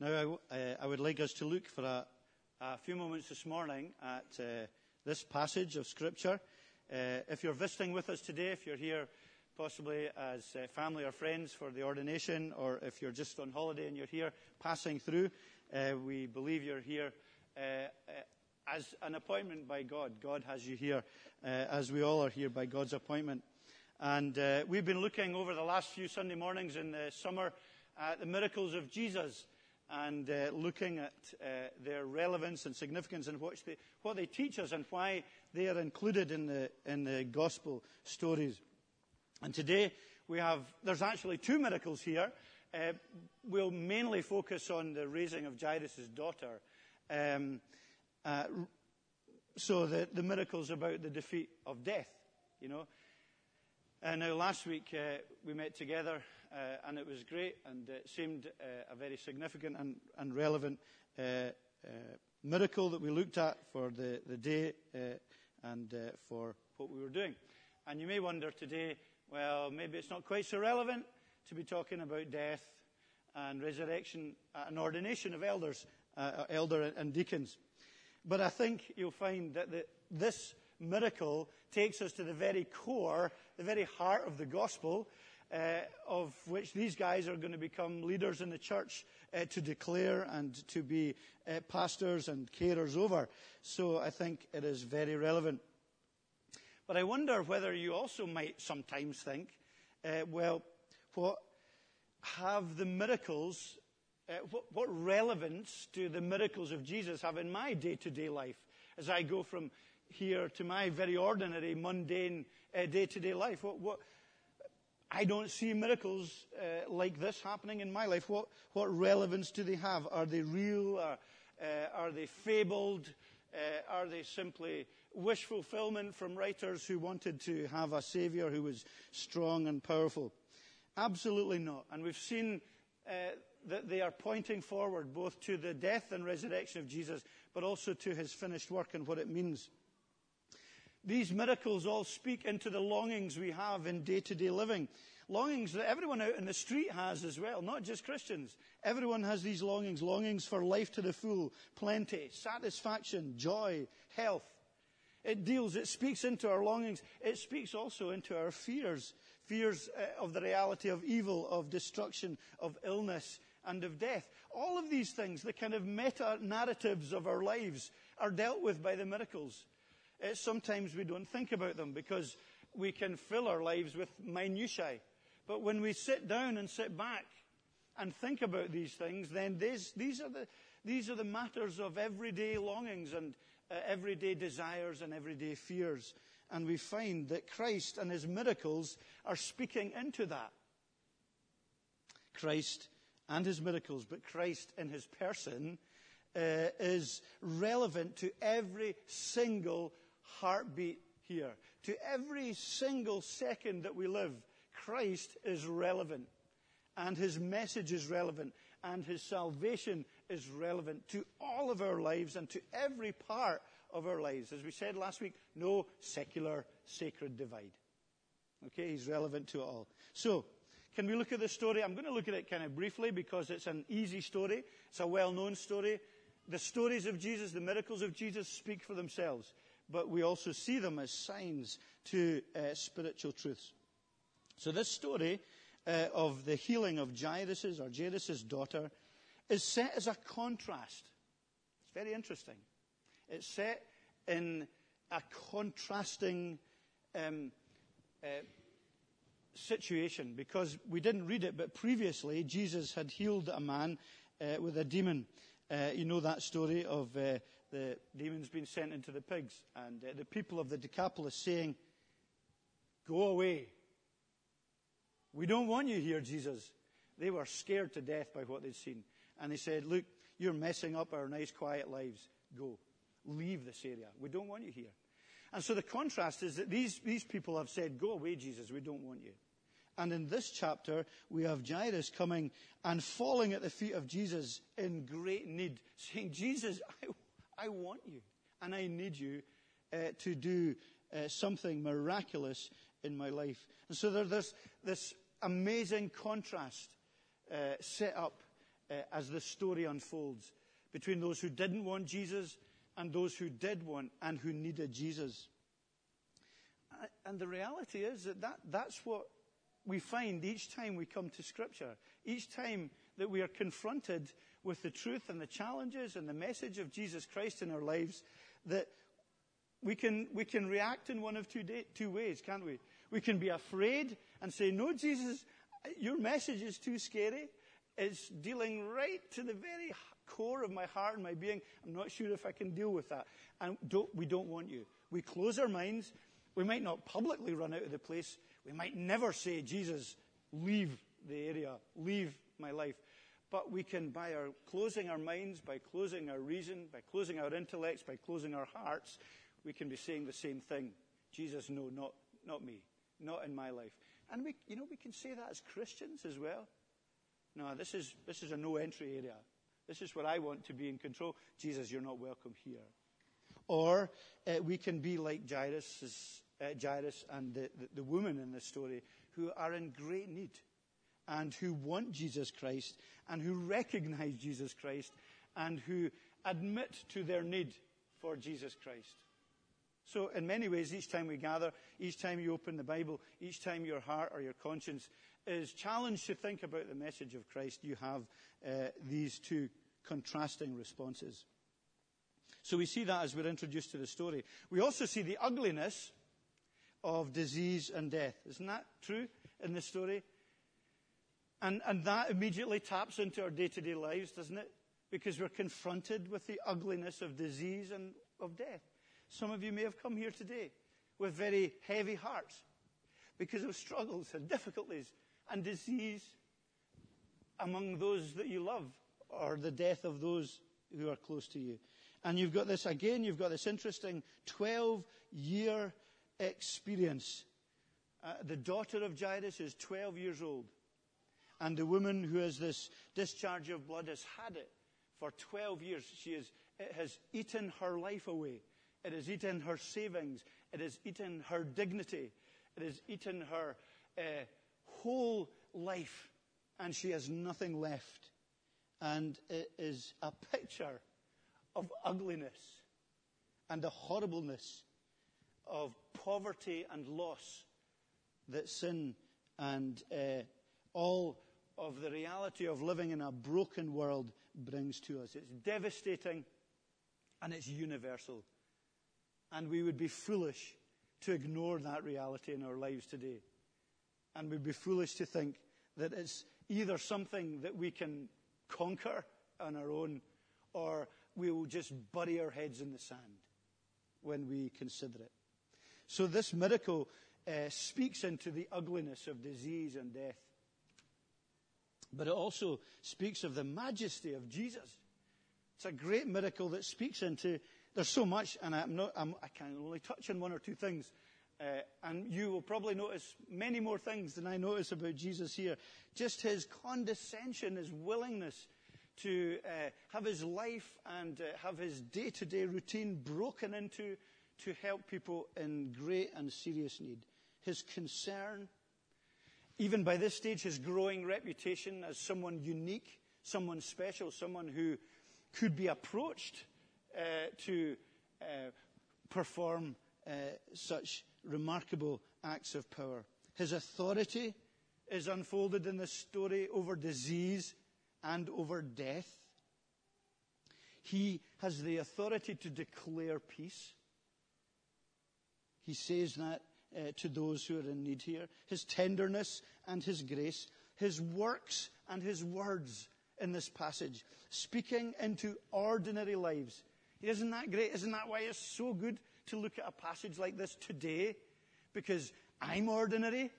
Now, I, uh, I, would like us to look for a, a few moments this morning at uh, this passage of Scripture. Uh, if you're visiting with us today, if you're here possibly as uh, family or friends for the ordination, or if you're just on holiday and you're here passing through, uh, we believe you're here uh, as an appointment by God. God has you here, as we all are here by God's appointment. And we've been looking over the last few Sunday mornings in the summer at the miracles of Jesus and uh, looking at uh, their relevance and significance and what they, what they teach us and why they are included in the, in the gospel stories. And today we have, there's actually two miracles here. Uh, we'll mainly focus on the raising of Jairus' daughter. Um, uh, so the, the miracles about the defeat of death, you know. And now last week uh, we met together uh, and it was great and it seemed uh, a very significant and, and relevant uh, uh, miracle that we looked at for the, the day uh, and for what we were doing. And you may wonder today, well, maybe it's not quite so relevant to be talking about death and resurrection and ordination of elders, elder and deacons. But I think you'll find that the, this miracle takes us to the very core, the very heart of the gospel, uh, of which these guys are going to become leaders in the church uh, to declare and to be uh, pastors and carers over. So I think it is very relevant. But I wonder whether you also might sometimes think, uh, well, what have the miracles, uh, what, what relevance do the miracles of Jesus have in my day to day life as I go from here to my very ordinary, mundane, day to day life? What, what, I don't see miracles uh, like this happening in my life. What, what relevance do they have? Are they real? Are, uh, are they fabled? Uh, are they simply wish fulfillment from writers who wanted to have a savior who was strong and powerful? Absolutely not. And we've seen uh, that they are pointing forward both to the death and resurrection of Jesus, but also to his finished work and what it means. These miracles all speak into the longings we have in day to day living. Longings that everyone out in the street has as well, not just Christians. Everyone has these longings. Longings for life to the full, plenty, satisfaction, joy, health. It deals, it speaks into our longings. It speaks also into our fears. Fears uh, of the reality of evil, of destruction, of illness, and of death. All of these things, the kind of meta narratives of our lives, are dealt with by the miracles. Uh, sometimes we don't think about them because we can fill our lives with minutiae. But when we sit down and sit back and think about these things, then these, these, are, the, these are the matters of everyday longings and uh, everyday desires and everyday fears. And we find that Christ and his miracles are speaking into that. Christ and his miracles, but Christ in his person uh, is relevant to every single heartbeat here. To every single second that we live, Christ is relevant. And his message is relevant. And his salvation is relevant to all of our lives and to every part of our lives. As we said last week, no secular sacred divide. Okay, he's relevant to it all. So, can we look at the story? I'm going to look at it kind of briefly because it's an easy story. It's a well known story. The stories of Jesus, the miracles of Jesus speak for themselves but we also see them as signs to uh, spiritual truths. So this story uh, of the healing of Jairus' or Jairus' daughter is set as a contrast. It's very interesting. It's set in a contrasting um, uh, situation because we didn't read it, but previously Jesus had healed a man uh, with a demon. Uh, you know that story of uh, the demons being sent into the pigs and uh, the people of the Decapolis saying, Go away. We don't want you here, Jesus. They were scared to death by what they'd seen. And they said, Look, you're messing up our nice, quiet lives. Go. Leave this area. We don't want you here. And so the contrast is that these, these people have said, Go away, Jesus. We don't want you. And in this chapter, we have Jairus coming and falling at the feet of Jesus in great need, saying, Jesus, I, I want you and I need you uh, to do uh, something miraculous in my life. And so there's this, amazing contrast uh, set up uh, as the story unfolds between those who didn't want Jesus and those who did want and who needed Jesus. And the reality is that, that that's what we find each time we come to Scripture. Each time that we are confronted with the truth and the challenges and the message of Jesus Christ in our lives, that we can, we can react in one of two, day, two ways, can't we? We can be afraid and say, No, Jesus, your message is too scary. It's dealing right to the very core of my heart and my being. I'm not sure if I can deal with that. And don't, we don't want you. We close our minds. We might not publicly run out of the place. We might never say, Jesus, leave the area, leave my life. But we can, by our closing our minds, by closing our reason, by closing our intellects, by closing our hearts, we can be saying the same thing. Jesus, no, not, not me, not in my life. And we, you know, we can say that as Christians as well. No, this is, this is a no entry area. This is where I want to be in control. Jesus, you're not welcome here. Or uh, we can be like Jairus, uh, Jairus and the, the, the woman in this story who are in great need and who want Jesus Christ and who recognize Jesus Christ and who admit to their need for Jesus Christ. So, in many ways, each time we gather, each time you open the Bible, each time your heart or your conscience is challenged to think about the message of Christ, you have uh, these two contrasting responses. So we see that as we're introduced to the story. We also see the ugliness of disease and death. Isn't that true in the story? And, and that immediately taps into our day to day lives, doesn't it? Because we're confronted with the ugliness of disease and of death. Some of you may have come here today with very heavy hearts because of struggles and difficulties and disease among those that you love or the death of those who are close to you. And you've got this, again, you've got this interesting 12 year experience. Uh, the daughter of Jairus is 12 years old. And the woman who has this discharge of blood has had it for 12 years. She is, it has eaten her life away. It has eaten her savings. It has eaten her dignity. It has eaten her uh, whole life. And she has nothing left. And it is a picture of ugliness and the horribleness of poverty and loss that sin and uh, all of the reality of living in a broken world brings to us. It's devastating and it's universal. And we would be foolish to ignore that reality in our lives today. And we'd be foolish to think that it's either something that we can conquer on our own or we will just bury our heads in the sand when we consider it. So this miracle uh, speaks into the ugliness of disease and death. But it also speaks of the majesty of Jesus. It's a great miracle that speaks into, there's so much, and I'm not, I'm, i can only touch on one or two things. Uh, and you will probably notice many more things than I notice about Jesus here. Just his condescension, his willingness to uh, have his life and uh, have his day to day routine broken into to help people in great and serious need. His concern, even by this stage, his growing reputation as someone unique, someone special, someone who could be approached uh, to uh, perform uh, such remarkable acts of power. His authority is unfolded in this story over disease and over death. He has the authority to declare peace. He says that uh, to those who are in need here. His tenderness and his grace, his works and his words in this passage, speaking into ordinary lives. Isn't that great? Isn't that why it's so good to look at a passage like this today? Because I'm ordinary.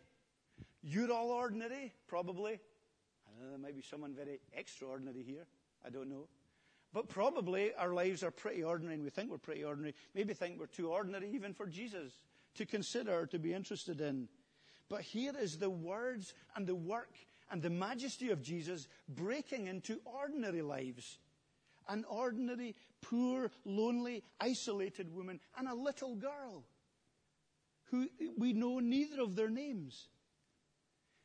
You're all ordinary, probably. I know there might be someone very extraordinary here. I don't know. But probably our lives are pretty ordinary and we think we're pretty ordinary. Maybe think we're too ordinary even for Jesus to consider, to be interested in. But here is the words and the work and the majesty of Jesus breaking into ordinary lives. An ordinary, poor, lonely, isolated woman and a little girl who we know neither of their names.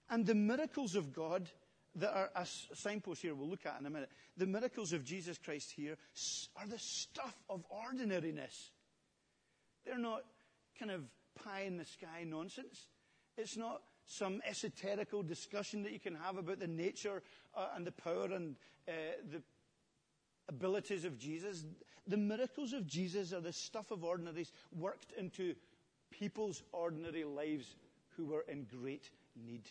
And the miracles of God that are a signpost here we'll look at in a minute. The miracles of Jesus Christ here are the stuff of ordinariness. They're not kind of pie in the sky nonsense. It's not some esoterical discussion that you can have about the nature uh, and the power and uh, the abilities of Jesus. The miracles of Jesus are the stuff of ordinaries worked into people's ordinary lives who were in great need.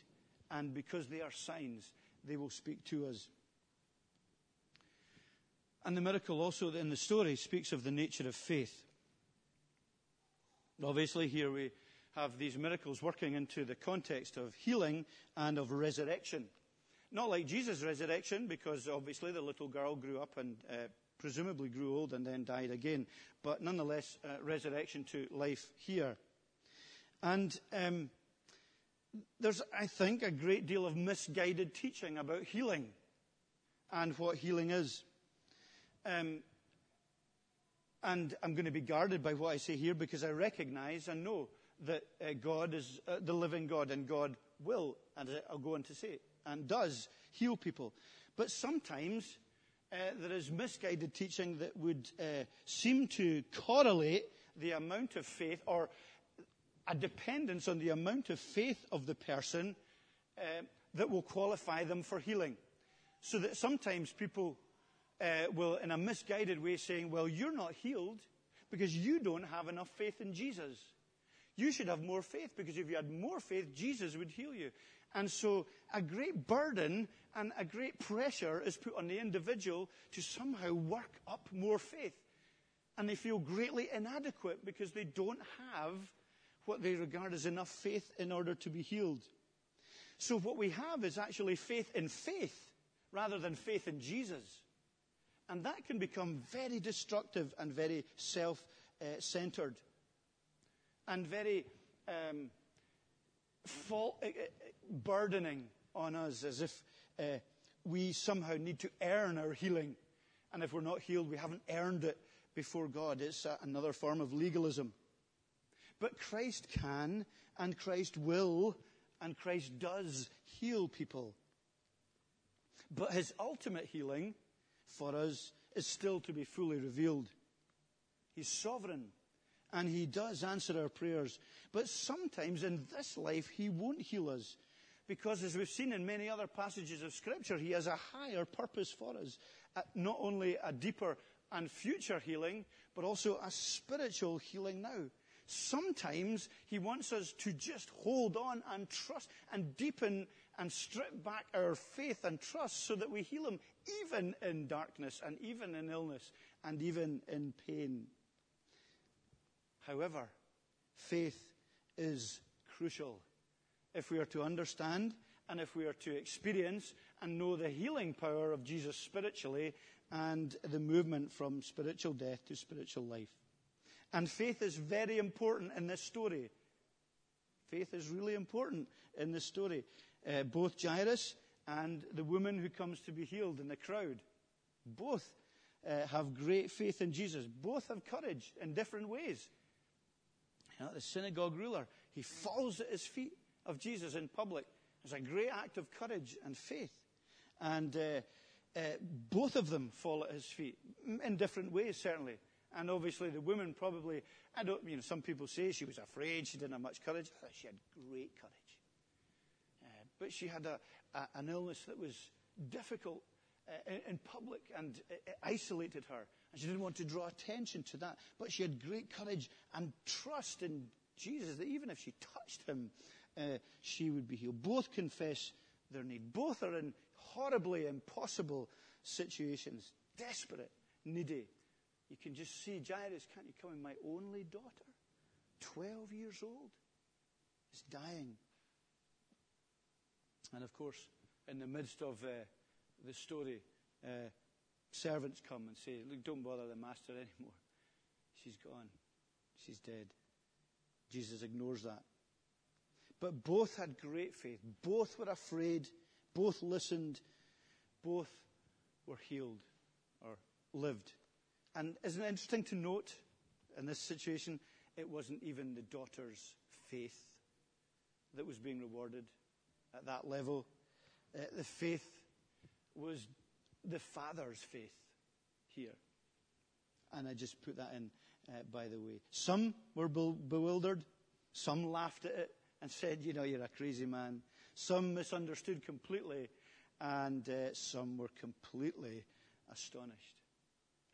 And because they are signs, they will speak to us. And the miracle also in the story speaks of the nature of faith. Obviously, here we have these miracles working into the context of healing and of resurrection. Not like Jesus' resurrection, because obviously the little girl grew up and uh, presumably grew old and then died again, but nonetheless, uh, resurrection to life here. And um, there's, I think, a great deal of misguided teaching about healing and what healing is. Um, and I'm going to be guarded by what I say here because I recognize and know that uh, God is uh, the living God and God will, and I'll go on to say, and does heal people. But sometimes uh, there is misguided teaching that would uh, seem to correlate the amount of faith or a dependence on the amount of faith of the person uh, that will qualify them for healing. So that sometimes people uh, will, in a misguided way, saying, Well, you're not healed because you don't have enough faith in Jesus. You should have more faith because if you had more faith, Jesus would heal you. And so a great burden and a great pressure is put on the individual to somehow work up more faith. And they feel greatly inadequate because they don't have what they regard as enough faith in order to be healed. So what we have is actually faith in faith rather than faith in Jesus. And that can become very destructive and very self centered and very um, fault, uh, burdening on us as if uh, we somehow need to earn our healing. And if we're not healed, we haven't earned it before God. It's uh, another form of legalism. But Christ can, and Christ will, and Christ does heal people. But his ultimate healing for us is still to be fully revealed. He's sovereign, and he does answer our prayers. But sometimes in this life, he won't heal us. Because as we've seen in many other passages of Scripture, he has a higher purpose for us. Uh, not only a deeper and future healing, but also a spiritual healing now. Sometimes He wants us to just hold on and trust and deepen and strip back our faith and trust so that we heal Him even in darkness and even in illness and even in pain. However, faith is crucial if we are to understand and if we are to experience and know the healing power of Jesus spiritually and the movement from spiritual death to spiritual life. And faith is very important in this story. Faith is really important in this story. Uh, both Jairus and the woman who comes to be healed in the crowd, both uh, have great faith in Jesus. Both have courage in different ways. You know, the synagogue ruler, he falls at his feet of Jesus in public. It's a great act of courage and faith. And uh, uh, both of them fall at his feet in different ways, certainly. And obviously, the woman probably, I don't, you know, some people say she was afraid, she didn't have much courage. She had great courage. Uh, but she had a, a, an illness that was difficult uh, in, public and it isolated her. And she didn't want to draw attention to that. But she had great courage and trust in Jesus that even if she touched him, uh, she would be healed. Both confess their need. Both are in horribly impossible situations, desperate, needy, you can just see Jairus, can't you come in? My only daughter, 12 years old, is dying. And of course, in the midst of uh, the story, uh, servants come and say, Look, don't bother the master anymore. She's gone. She's dead. Jesus ignores that. But both had great faith. Both were afraid. Both listened. Both were healed or lived. And isn't it interesting to note in this situation, it wasn't even the daughter's faith that was being rewarded at that level. uh, the faith was the Father's faith here. And I just put that in, uh, by the way. Some were bewildered. Some laughed at it and said, you know, you're a crazy man. Some misunderstood completely. And uh, some were completely astonished.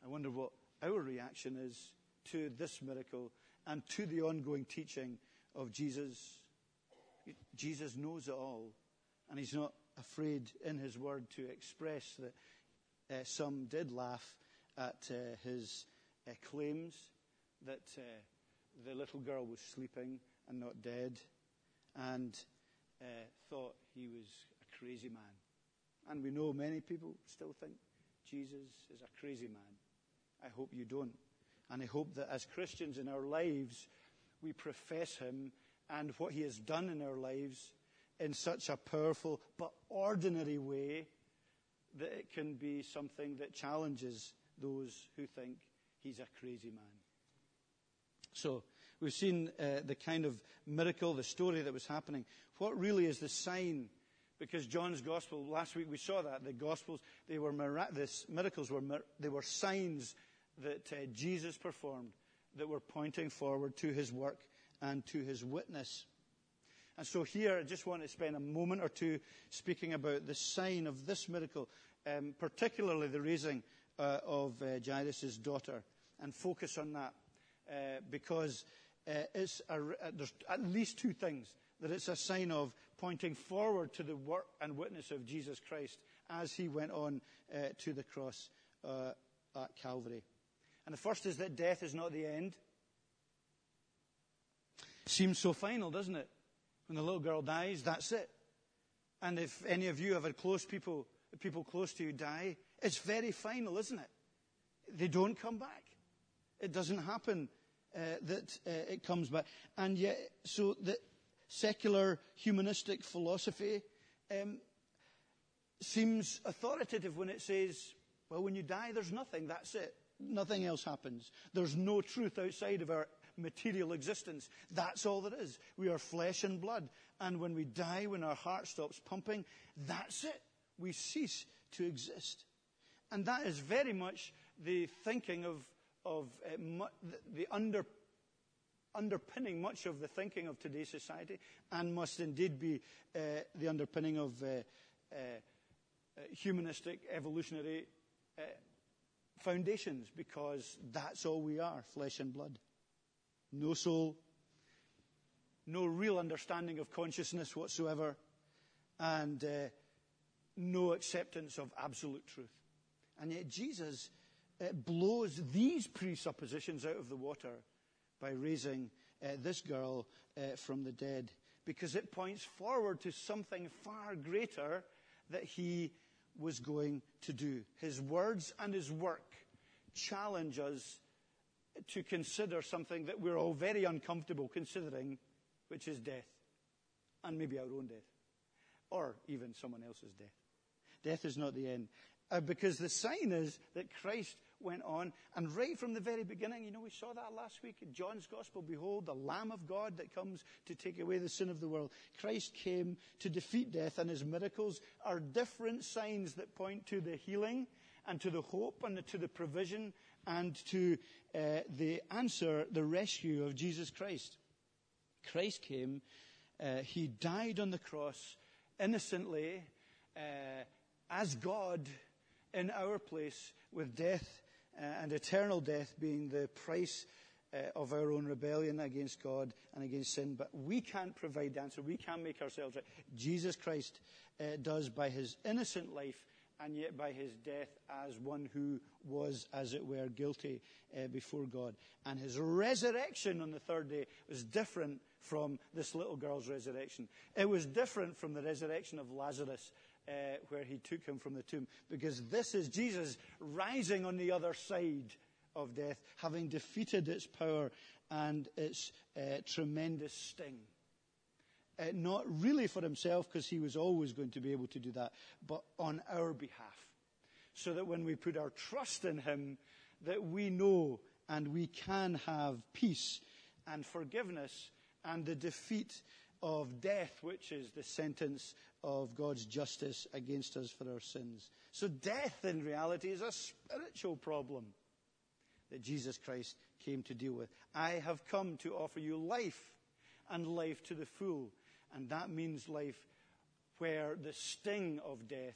I wonder what our reaction is to this miracle and to the ongoing teaching of Jesus. Jesus knows it all, and he's not afraid in his word to express that uh, some did laugh at uh, his uh, claims that uh, the little girl was sleeping and not dead, and uh, thought he was a crazy man. And we know many people still think Jesus is a crazy man. I hope you don't. And I hope that as Christians in our lives, we profess him and what he has done in our lives in such a powerful but ordinary way that it can be something that challenges those who think he's a crazy man. So, we've seen uh, the kind of miracle, the story that was happening. What really is the sign? Because John's gospel, last week we saw that, the gospels, they were miracles were, they were signs that uh, Jesus performed that were pointing forward to his work and to his witness. And so here, I just want to spend a moment or two speaking about the sign of this miracle, um, particularly the raising uh, of uh, Jairus' daughter, and focus on that uh, because uh, a, uh, there's at least two things that it's a sign of pointing forward to the work and witness of Jesus Christ as he went on uh, to the cross at Calvary. And the first is that death is not the end. Seems so final, doesn't it? When the little girl dies, that's it. And if any of you have had close people, people close to you die, it's very final, isn't it? They don't come back. It doesn't happen uh, that uh, it comes back. And yet, so the secular humanistic philosophy um, seems authoritative when it says, well, when you die, there's nothing, that's it. Nothing else happens. There's no truth outside of our material existence. That's all there is. We are flesh and blood. And when we die, when our heart stops pumping, that's it. We cease to exist. And that is very much the thinking of, of uh, mu- the under, underpinning much of the thinking of today's society, and must indeed be uh, the underpinning of uh, humanistic, evolutionary foundations because that's all we are flesh and blood. No soul, no real understanding of consciousness whatsoever, and uh, no acceptance of absolute truth. And yet Jesus uh, blows these presuppositions out of the water by raising uh, this girl uh, from the dead because it points forward to something far greater that he was going to do. His words and his work challenge us to consider something that we're all very uncomfortable considering, which is death. And maybe our own death. Or even someone else's death. Death is not the end. Uh, because the sign is that Christ went on, and right from the very beginning, you know, we saw that last week in John's Gospel. Behold, the Lamb of God that comes to take away the sin of the world. Christ came to defeat death, and his miracles are different signs that point to the healing and to the hope and to the provision and to uh, the answer, the rescue of Jesus Christ. Christ came, uh, he died on the cross innocently uh, as God in our place, with death uh, and eternal death being the price uh, of our own rebellion against God and against sin. But we can't provide the answer. We can't make ourselves right. Jesus Christ uh, does by his innocent life and yet by his death as one who was, as it were, guilty uh, before God. And his resurrection on the third day was different from this little girl's resurrection. It was different from the resurrection of Lazarus, uh, where he took him from the tomb, because this is Jesus rising on the other side of death, having defeated its power and its uh, tremendous sting uh, not really for himself, because he was always going to be able to do that, but on our behalf. So that when we put our trust in him, that we know and we can have peace and forgiveness and the defeat of death, which is the sentence of God's justice against us for our sins. So death in reality is a spiritual problem that Jesus Christ came to deal with. I have come to offer you life and life to the full. And that means life where the sting of death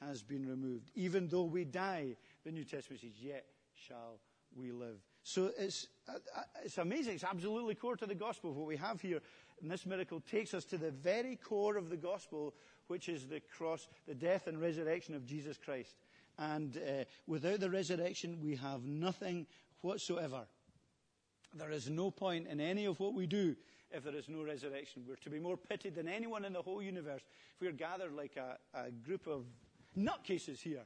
has been removed. Even though we die, the New Testament says, yet shall we live. So it's, uh, uh, it's amazing. It's absolutely core to the gospel. What we have here in this miracle takes us to the very core of the gospel, which is the cross, the death and resurrection of Jesus Christ. And uh, without the resurrection, we have nothing whatsoever. There is no point in any of what we do if there is no resurrection. We're to be more pitied than anyone in the whole universe if we're gathered like a, a group of nutcases here,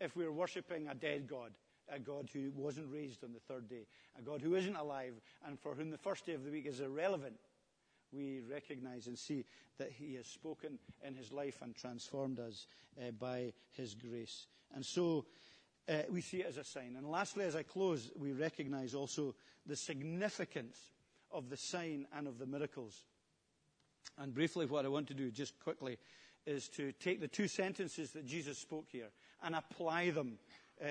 if we're worshipping a dead God, a God who wasn't raised on the third day, a God who isn't alive, and for whom the first day of the week is irrelevant. We recognize and see that He has spoken in His life and transformed us uh, by His grace. And so, uh, we see it as a sign. And lastly, as I close, we recognize also the significance of the sign and of the miracles. And briefly, what I want to do, just quickly, is to take the two sentences that Jesus spoke here and apply them uh,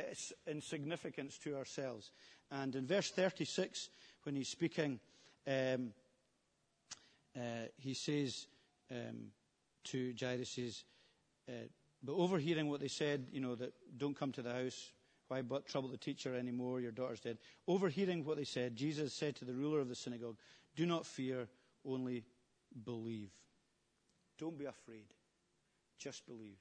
in significance to ourselves. And in verse 36, when he's speaking, um, uh, he says um, to Jairus, uh, but overhearing what they said, you know, that don't come to the house, why but trouble the teacher anymore, your daughter's dead. Overhearing what they said, Jesus said to the ruler of the synagogue, Do not fear, only believe. Don't be afraid. Just believe.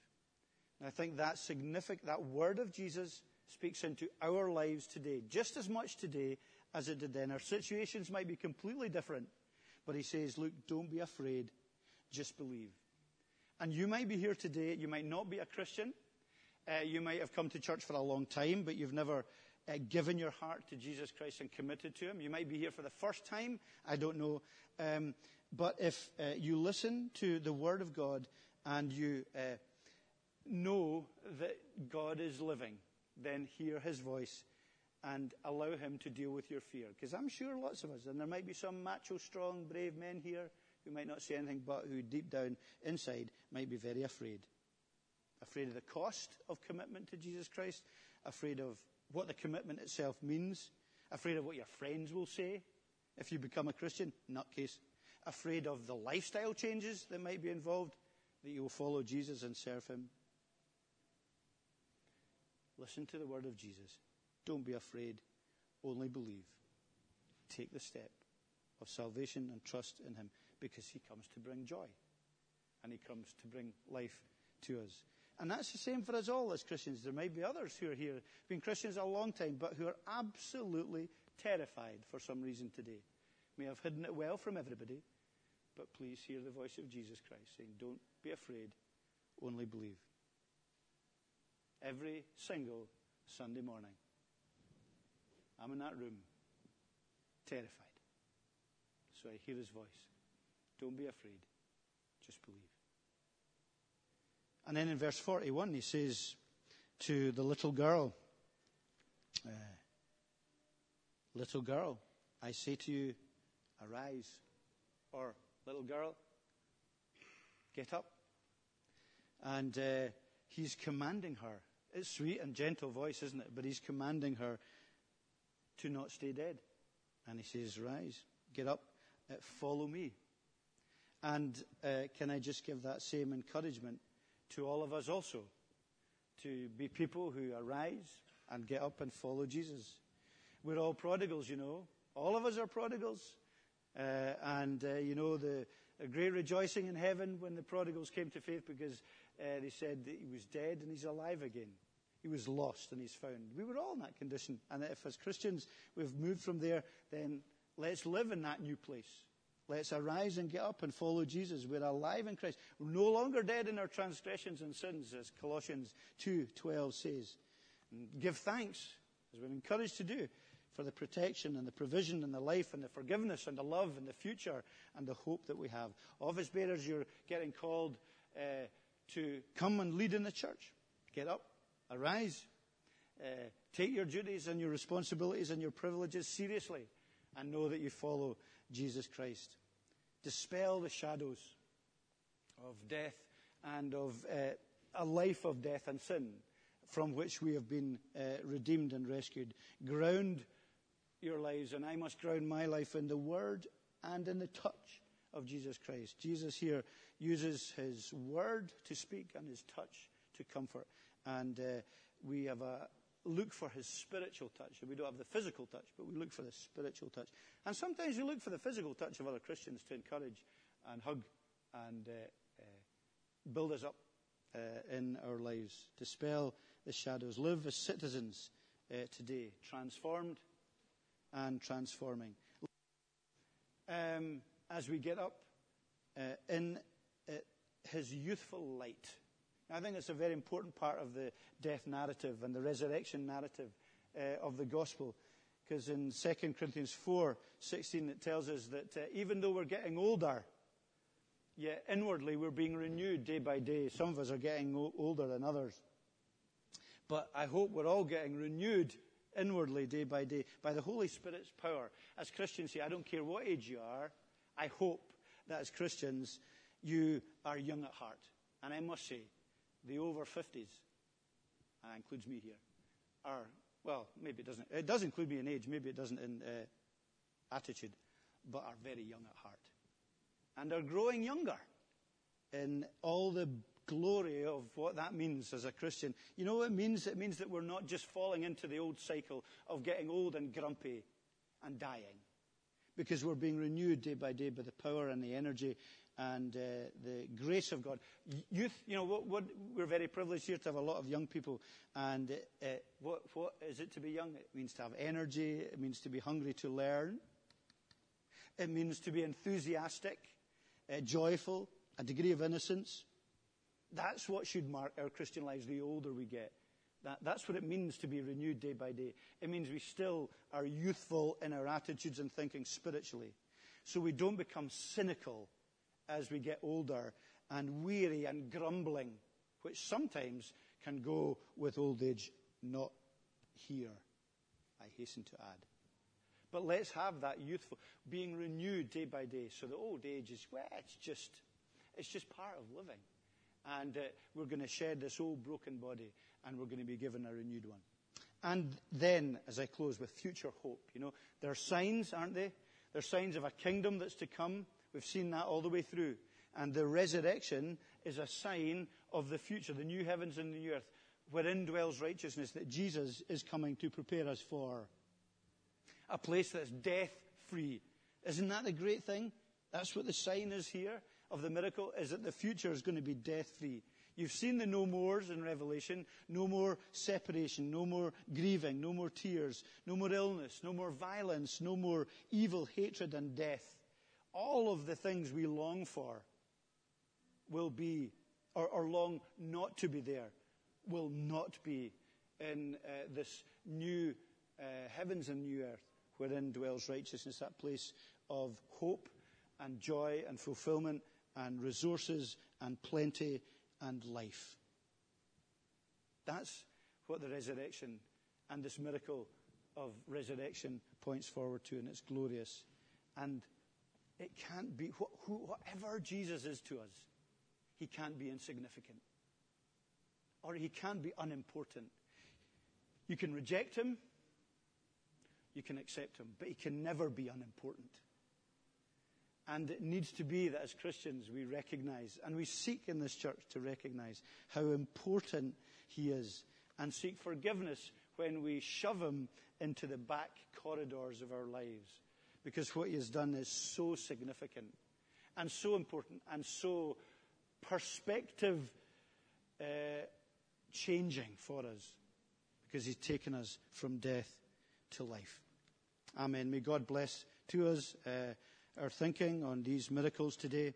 And I think that significant, that word of Jesus speaks into our lives today, just as much today as it did then. Our situations might be completely different, but he says, look, don't be afraid, just believe. And you might be here today, you might not be a Christian, you might have come to church for a long time, but you've never uh, given your heart to Jesus Christ and committed to Him. You might be here for the first time, I don't know. Um, but if uh, you listen to the Word of God and you uh, know that God is living, then hear his voice and allow him to deal with your fear. Because I'm sure lots of us, and there might be some macho, strong, brave men here who might not say anything, but who deep down inside might be very afraid. Afraid of the cost of commitment to Jesus Christ, afraid of what the commitment itself means, afraid of what your friends will say if you become a Christian, nutcase, afraid of the lifestyle changes that might be involved, that you will follow Jesus and serve him. Listen to the word of Jesus. Don't be afraid, only believe. Take the step of salvation and trust in him because he comes to bring joy and he comes to bring life to us. And that's the same for us all as Christians. There might be others who are here, been Christians a long time, but who are absolutely terrified for some reason today. May have hidden it well from everybody, but please hear the voice of Jesus Christ saying, Don't be afraid, only believe. Every single Sunday morning, I'm in that room, terrified. So I hear his voice. Don't be afraid, just believe. And then in verse 41, he says to the little girl, uh, Little girl, I say to you, arise. Or little girl, get up. And uh, he's commanding her. It's sweet and gentle voice, isn't it? But he's commanding her to not stay dead. And he says, rise, get up, uh, follow me. And uh, can I just give that same encouragement to all of us also? To be people who arise and get up and follow Jesus. We're all prodigals, you know. All of us are prodigals. Uh, and, uh, you know, the, great rejoicing in heaven when the prodigals came to faith because uh, they said that he was dead and he's alive again. He was lost and he's found. We were all in that condition. And if as Christians we've moved from there, then let's live in that new place. Let's arise and get up and follow Jesus. We're alive in Christ. We're no longer dead in our transgressions and sins, as Colossians 2.12 says. And give thanks, as we're encouraged to do, for the protection and the provision and the life and the forgiveness and the love and the future and the hope that we have. Office bearers, you're getting called uh, to come and lead in the church. Get up, arise, uh, take your duties and your responsibilities and your privileges seriously, and know that you follow Jesus Christ. Dispel the shadows of death and of uh, a life of death and sin from which we have been uh, redeemed and rescued. Ground your lives, and I must ground my life in the Word and in the touch of Jesus Christ. Jesus here uses his Word to speak and his touch to comfort. And uh, we have a look for his spiritual touch. We don't have the physical touch, but we look for the spiritual touch. And sometimes we look for the physical touch of other Christians to encourage and hug and uh, uh, build us up uh, in our lives, dispel the shadows, live as citizens uh, today, transformed and transforming. Um, as we get up uh, in uh, his youthful light. I think it's a very important part of the death narrative and the resurrection narrative uh, of the gospel. Because in 2 Corinthians 4 16, it tells us that uh, even though we're getting older, yet inwardly we're being renewed day by day. Some of us are getting o- older than others. But I hope we're all getting renewed inwardly day by day by the Holy Spirit's power. As Christians say, I don't care what age you are, I hope that as Christians you are young at heart. And I must say, the over 50s, and includes me here, are, well, maybe it doesn't, it does include me in age, maybe it doesn't in uh, attitude, but are very young at heart. And are growing younger in all the glory of what that means as a Christian. You know what it means? It means that we're not just falling into the old cycle of getting old and grumpy and dying. Because we're being renewed day by day by the power and the energy and uh, the grace of God. Youth, you know, what, what, we're very privileged here to have a lot of young people. And uh, what, what is it to be young? It means to have energy. It means to be hungry to learn. It means to be enthusiastic, uh, joyful, a degree of innocence. That's what should mark our Christian lives the older we get. That, that's what it means to be renewed day by day. It means we still are youthful in our attitudes and thinking spiritually. So we don't become cynical as we get older and weary and grumbling, which sometimes can go with old age, not here, I hasten to add. But let's have that youthful, being renewed day by day. So the old age is, well, it's just, it's just part of living. And uh, we're going to shed this old broken body and we're going to be given a renewed one. And then, as I close with future hope, you know, there are signs, aren't they? There are signs of a kingdom that's to come. We've seen that all the way through. And the resurrection is a sign of the future, the new heavens and the new earth, wherein dwells righteousness that Jesus is coming to prepare us for. A place that's death free. Isn't that the great thing? That's what the sign is here of the miracle, is that the future is going to be death free. You've seen the no mores in Revelation. No more separation, no more grieving, no more tears, no more illness, no more violence, no more evil, hatred, and death all of the things we long for will be, or, or long not to be there, will not be in uh, this new uh, heavens and new earth wherein dwells righteousness, that place of hope and joy and fulfillment and resources and plenty and life. That's what the resurrection and this miracle of resurrection points forward to, and it's glorious. And it can't be, wh- wh- whatever Jesus is to us, he can't be insignificant. Or he can't be unimportant. You can reject him, you can accept him, but he can never be unimportant. And it needs to be that as Christians we recognize, and we seek in this church to recognize how important he is, and seek forgiveness when we shove him into the back corridors of our lives because what he has done is so significant and so important and so perspective uh, changing for us because he's taken us from death to life. Amen. May God bless to us uh, our thinking on these miracles today.